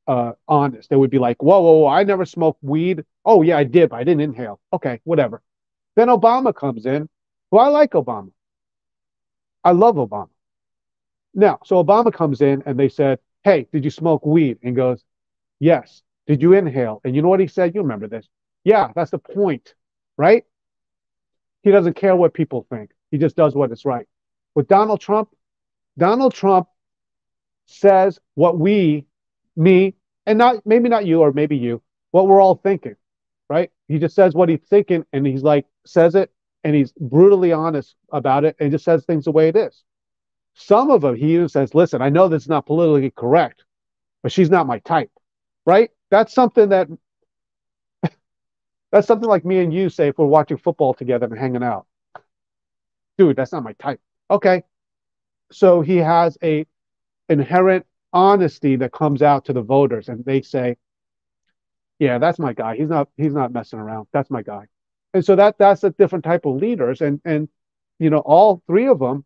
uh, honest. They would be like, whoa, whoa, whoa, I never smoked weed. Oh, yeah, I did, but I didn't inhale. Okay, whatever. Then Obama comes in. Well, I like Obama. I love Obama. Now, so Obama comes in and they said, Hey, did you smoke weed? And goes, Yes. Did you inhale? And you know what he said? You remember this. Yeah, that's the point, right? He doesn't care what people think. He just does what is right. With Donald Trump, Donald Trump says what we, me, and not maybe not you or maybe you, what we're all thinking, right? He just says what he's thinking and he's like, says it and he's brutally honest about it and just says things the way it is. Some of them, he even says, listen, I know this is not politically correct, but she's not my type, right? That's something that, that's something like me and you say if we're watching football together and hanging out. Dude, that's not my type. Okay. So he has a inherent honesty that comes out to the voters and they say, yeah, that's my guy. He's not, he's not messing around. That's my guy. And so that, that's a different type of leaders. And, and, you know, all three of them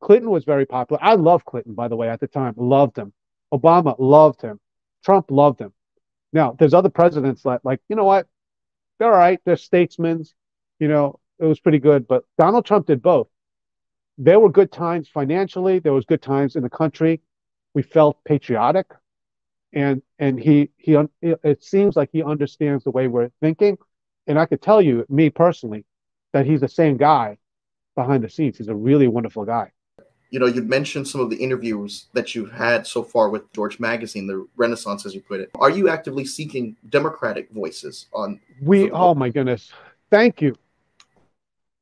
Clinton was very popular. I loved Clinton, by the way, at the time. Loved him. Obama loved him. Trump loved him. Now, there's other presidents that, like, you know what? They're all right. They're statesmen. You know, it was pretty good. But Donald Trump did both. There were good times financially. There was good times in the country. We felt patriotic. and and he he it seems like he understands the way we're thinking and i could tell you me personally that he's the same guy behind the scenes he's a really wonderful guy you know you'd mentioned some of the interviews that you've had so far with george magazine the renaissance as you put it. Are you actively seeking democratic voices on we oh my goodness. Thank you.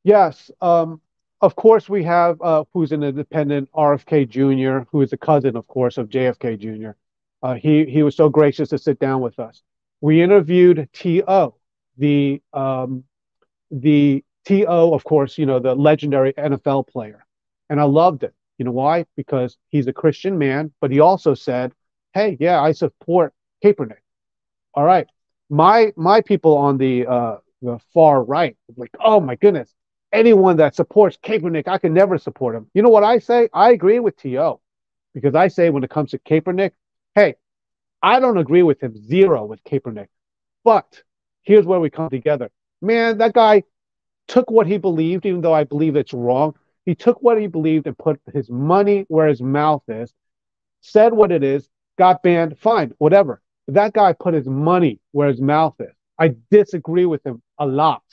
Yes um of course we have uh who's an independent rfk jr who is a cousin of course of jfk jr uh, he he was so gracious to sit down with us. We interviewed T.O., the um, the T.O., of course, you know the legendary NFL player, and I loved it. You know why? Because he's a Christian man, but he also said, "Hey, yeah, I support Kaepernick." All right, my my people on the uh, the far right, like, oh my goodness, anyone that supports Kaepernick, I can never support him. You know what I say? I agree with T.O., because I say when it comes to Kaepernick, Hey, I don't agree with him zero with Kaepernick, but here's where we come together. Man, that guy took what he believed, even though I believe it's wrong. He took what he believed and put his money where his mouth is, said what it is, got banned, fine, whatever. That guy put his money where his mouth is. I disagree with him a lot.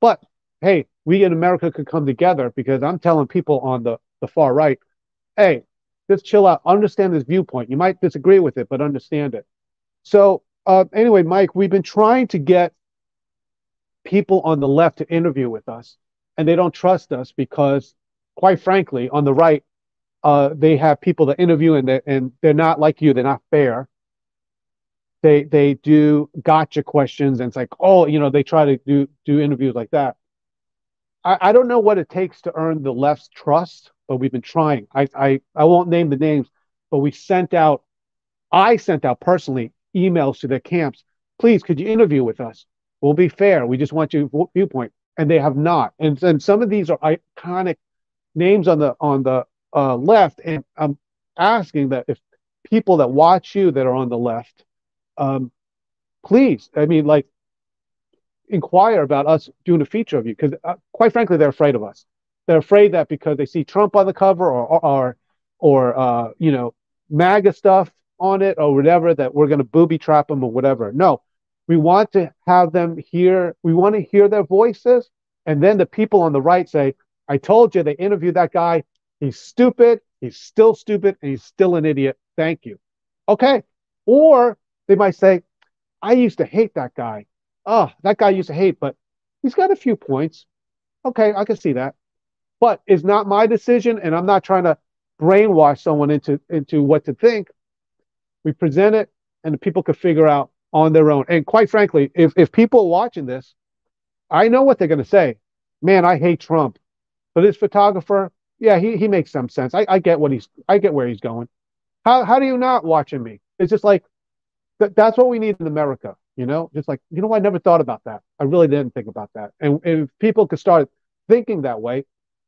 But hey, we in America could come together because I'm telling people on the, the far right, hey, just chill out, understand this viewpoint. You might disagree with it, but understand it. So, uh, anyway, Mike, we've been trying to get people on the left to interview with us, and they don't trust us because, quite frankly, on the right, uh, they have people to interview, and they're, and they're not like you. They're not fair. They they do gotcha questions, and it's like, oh, you know, they try to do do interviews like that. I, I don't know what it takes to earn the left's trust but we've been trying. I, I, I won't name the names, but we sent out, I sent out personally emails to their camps. Please, could you interview with us? We'll be fair. We just want your viewpoint. And they have not. And, and some of these are iconic names on the on the uh, left. And I'm asking that if people that watch you that are on the left, um, please, I mean, like, inquire about us doing a feature of you because, uh, quite frankly, they're afraid of us. They're afraid that because they see Trump on the cover or or or uh, you know MAGA stuff on it or whatever that we're going to booby trap them or whatever. No, we want to have them hear. We want to hear their voices, and then the people on the right say, "I told you." They interviewed that guy. He's stupid. He's still stupid, and he's still an idiot. Thank you. Okay. Or they might say, "I used to hate that guy. Oh, that guy used to hate, but he's got a few points. Okay, I can see that but it's not my decision, and I'm not trying to brainwash someone into into what to think. We present it, and the people can figure out on their own. And quite frankly, if if people watching this, I know what they're going to say. Man, I hate Trump, but this photographer, yeah, he he makes some sense. I, I get what he's I get where he's going. How how do you not watching me? It's just like that. That's what we need in America. You know, just like you know, I never thought about that. I really didn't think about that. And, and if people could start thinking that way,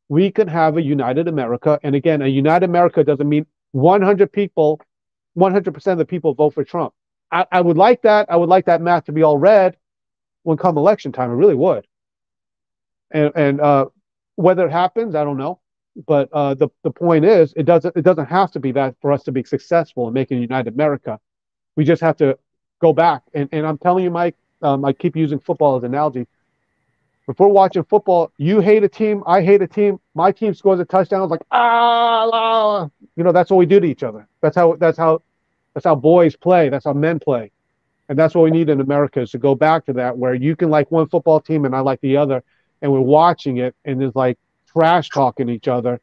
we can have a united America. And again, a united America doesn't mean 100 people, 100% of the people vote for Trump. I, I would like that. I would like that math to be all red when come election time. I really would. And, and uh, whether it happens, I don't know. But uh, the, the point is, it doesn't it doesn't have to be that for us to be successful in making united America. We just have to go back. And, and I'm telling you, Mike, um, I keep using football as an analogy we're watching football, you hate a team, I hate a team, my team scores a touchdown, it's like ah, ah, you know, that's what we do to each other. That's how that's how that's how boys play, that's how men play. And that's what we need in America is to go back to that where you can like one football team and I like the other, and we're watching it and there's like trash talking each other.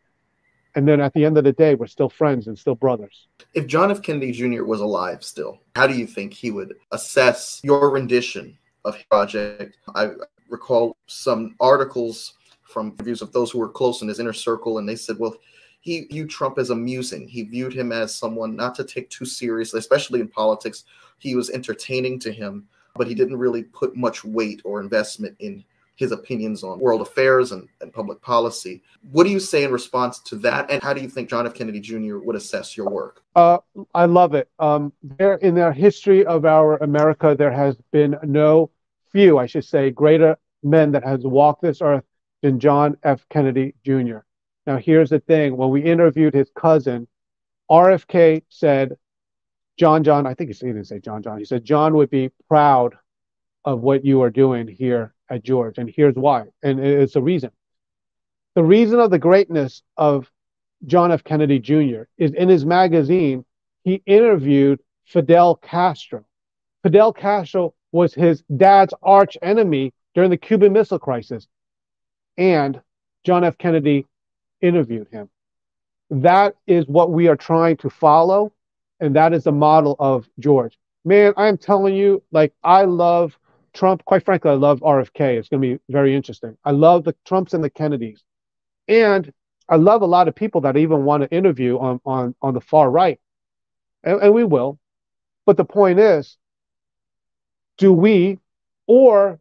And then at the end of the day, we're still friends and still brothers. If John F. Kennedy Jr. was alive still, how do you think he would assess your rendition of project? I recall some articles from views of those who were close in his inner circle, and they said, well, he viewed Trump as amusing. He viewed him as someone not to take too seriously, especially in politics. He was entertaining to him, but he didn't really put much weight or investment in his opinions on world affairs and, and public policy. What do you say in response to that? And how do you think John F. Kennedy Jr. would assess your work? Uh, I love it. Um, there, in the history of our America, there has been no few, I should say, greater men that has walked this earth than John F. Kennedy Jr. Now, here's the thing when we interviewed his cousin, RFK said, John John, I think he didn't say John John. He said John would be proud of what you are doing here at George, and here's why. And it's a reason. The reason of the greatness of John F. Kennedy Jr. is in his magazine, he interviewed Fidel Castro. Fidel Castro was his dad's arch enemy during the Cuban Missile Crisis. And John F. Kennedy interviewed him. That is what we are trying to follow. And that is the model of George. Man, I'm telling you, like, I love Trump. Quite frankly, I love RFK. It's going to be very interesting. I love the Trumps and the Kennedys. And I love a lot of people that I even want to interview on, on, on the far right. And, and we will. But the point is, do we or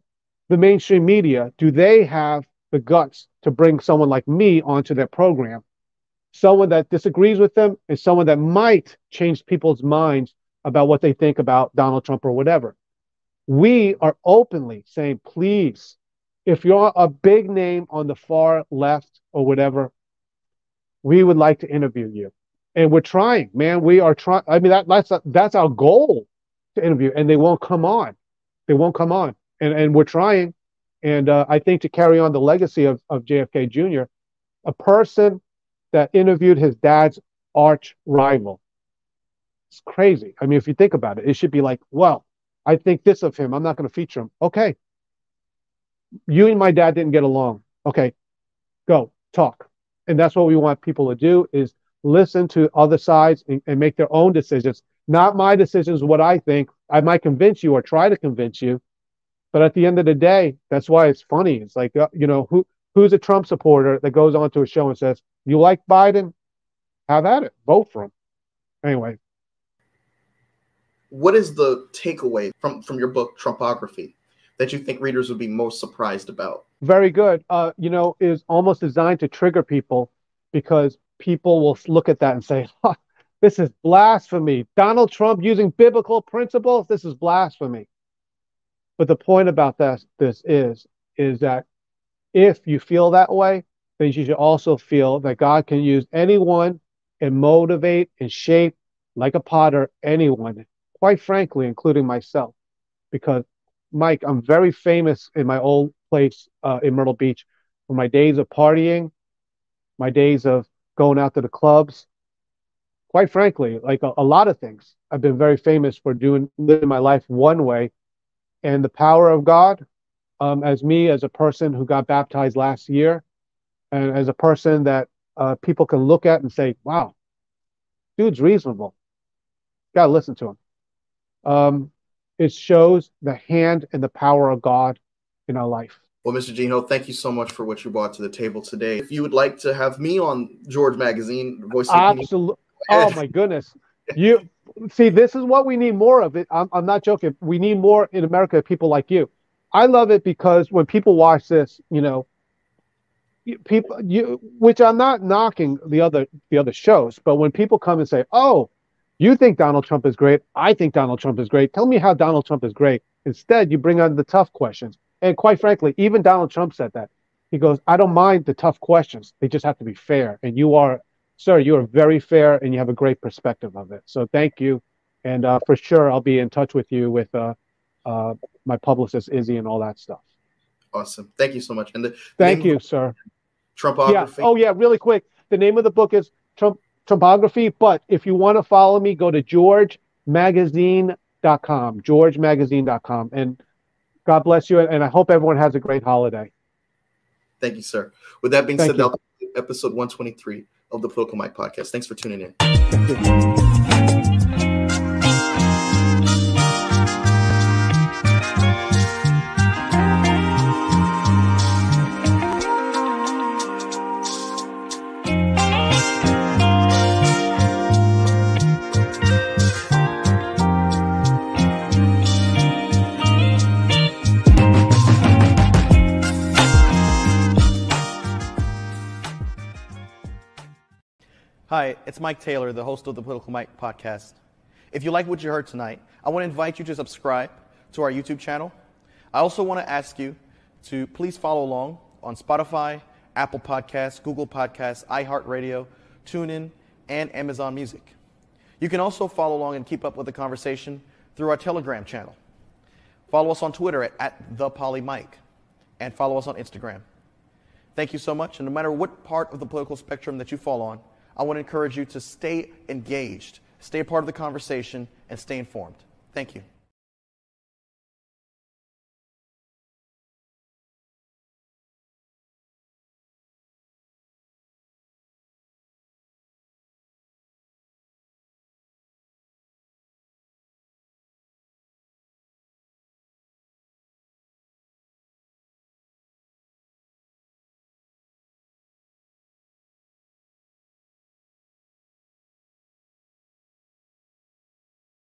the mainstream media, do they have the guts to bring someone like me onto their program? Someone that disagrees with them and someone that might change people's minds about what they think about Donald Trump or whatever. We are openly saying, please, if you're a big name on the far left or whatever, we would like to interview you. And we're trying, man. We are trying. I mean, that, that's that's our goal to interview, and they won't come on. They won't come on, and and we're trying. And uh, I think to carry on the legacy of, of JFK Jr., a person that interviewed his dad's arch rival. It's crazy. I mean, if you think about it, it should be like, well, I think this of him. I'm not going to feature him. Okay. You and my dad didn't get along. Okay. Go talk. And that's what we want people to do is listen to other sides and, and make their own decisions. Not my decisions, what I think. I might convince you or try to convince you. But at the end of the day, that's why it's funny. It's like, uh, you know, who who's a Trump supporter that goes onto a show and says, you like Biden? Have at it. Vote for him. Anyway, what is the takeaway from from your book trumpography that you think readers would be most surprised about very good uh, you know is almost designed to trigger people because people will look at that and say huh, this is blasphemy donald trump using biblical principles this is blasphemy but the point about this this is is that if you feel that way then you should also feel that god can use anyone and motivate and shape like a potter anyone quite frankly, including myself, because Mike, I'm very famous in my old place uh, in Myrtle Beach for my days of partying, my days of going out to the clubs. Quite frankly, like a, a lot of things, I've been very famous for doing living my life one way, and the power of God, um, as me as a person who got baptized last year, and as a person that uh, people can look at and say, "Wow, dude's reasonable." Got to listen to him um, it shows the hand and the power of God in our life. Well, Mr. Gene Ho, thank you so much for what you brought to the table today. If you would like to have me on George Magazine, voice absolutely. Oh my goodness, you see, this is what we need more of. It. I'm, I'm not joking. We need more in America. People like you. I love it because when people watch this, you know, people you which I'm not knocking the other the other shows, but when people come and say, "Oh, you think Donald Trump is great. I think Donald Trump is great. Tell me how Donald Trump is great. Instead, you bring on the tough questions. And quite frankly, even Donald Trump said that. He goes, I don't mind the tough questions. They just have to be fair. And you are, sir, you are very fair and you have a great perspective of it. So thank you. And uh, for sure, I'll be in touch with you with uh, uh, my publicist, Izzy, and all that stuff. Awesome. Thank you so much. And the thank you, sir. Trumpography. Yeah. Oh, yeah. Really quick. The name of the book is Trump Trumpography. But if you want to follow me, go to georgemagazine.com, georgemagazine.com. And God bless you. And I hope everyone has a great holiday. Thank you, sir. With that being Thank said, episode 123 of the Political Mike podcast. Thanks for tuning in. Hi, it's Mike Taylor, the host of the Political Mike podcast. If you like what you heard tonight, I want to invite you to subscribe to our YouTube channel. I also want to ask you to please follow along on Spotify, Apple Podcasts, Google Podcasts, iHeartRadio, TuneIn, and Amazon Music. You can also follow along and keep up with the conversation through our Telegram channel. Follow us on Twitter at, at ThePolyMike and follow us on Instagram. Thank you so much. And no matter what part of the political spectrum that you fall on, I want to encourage you to stay engaged, stay a part of the conversation, and stay informed. Thank you.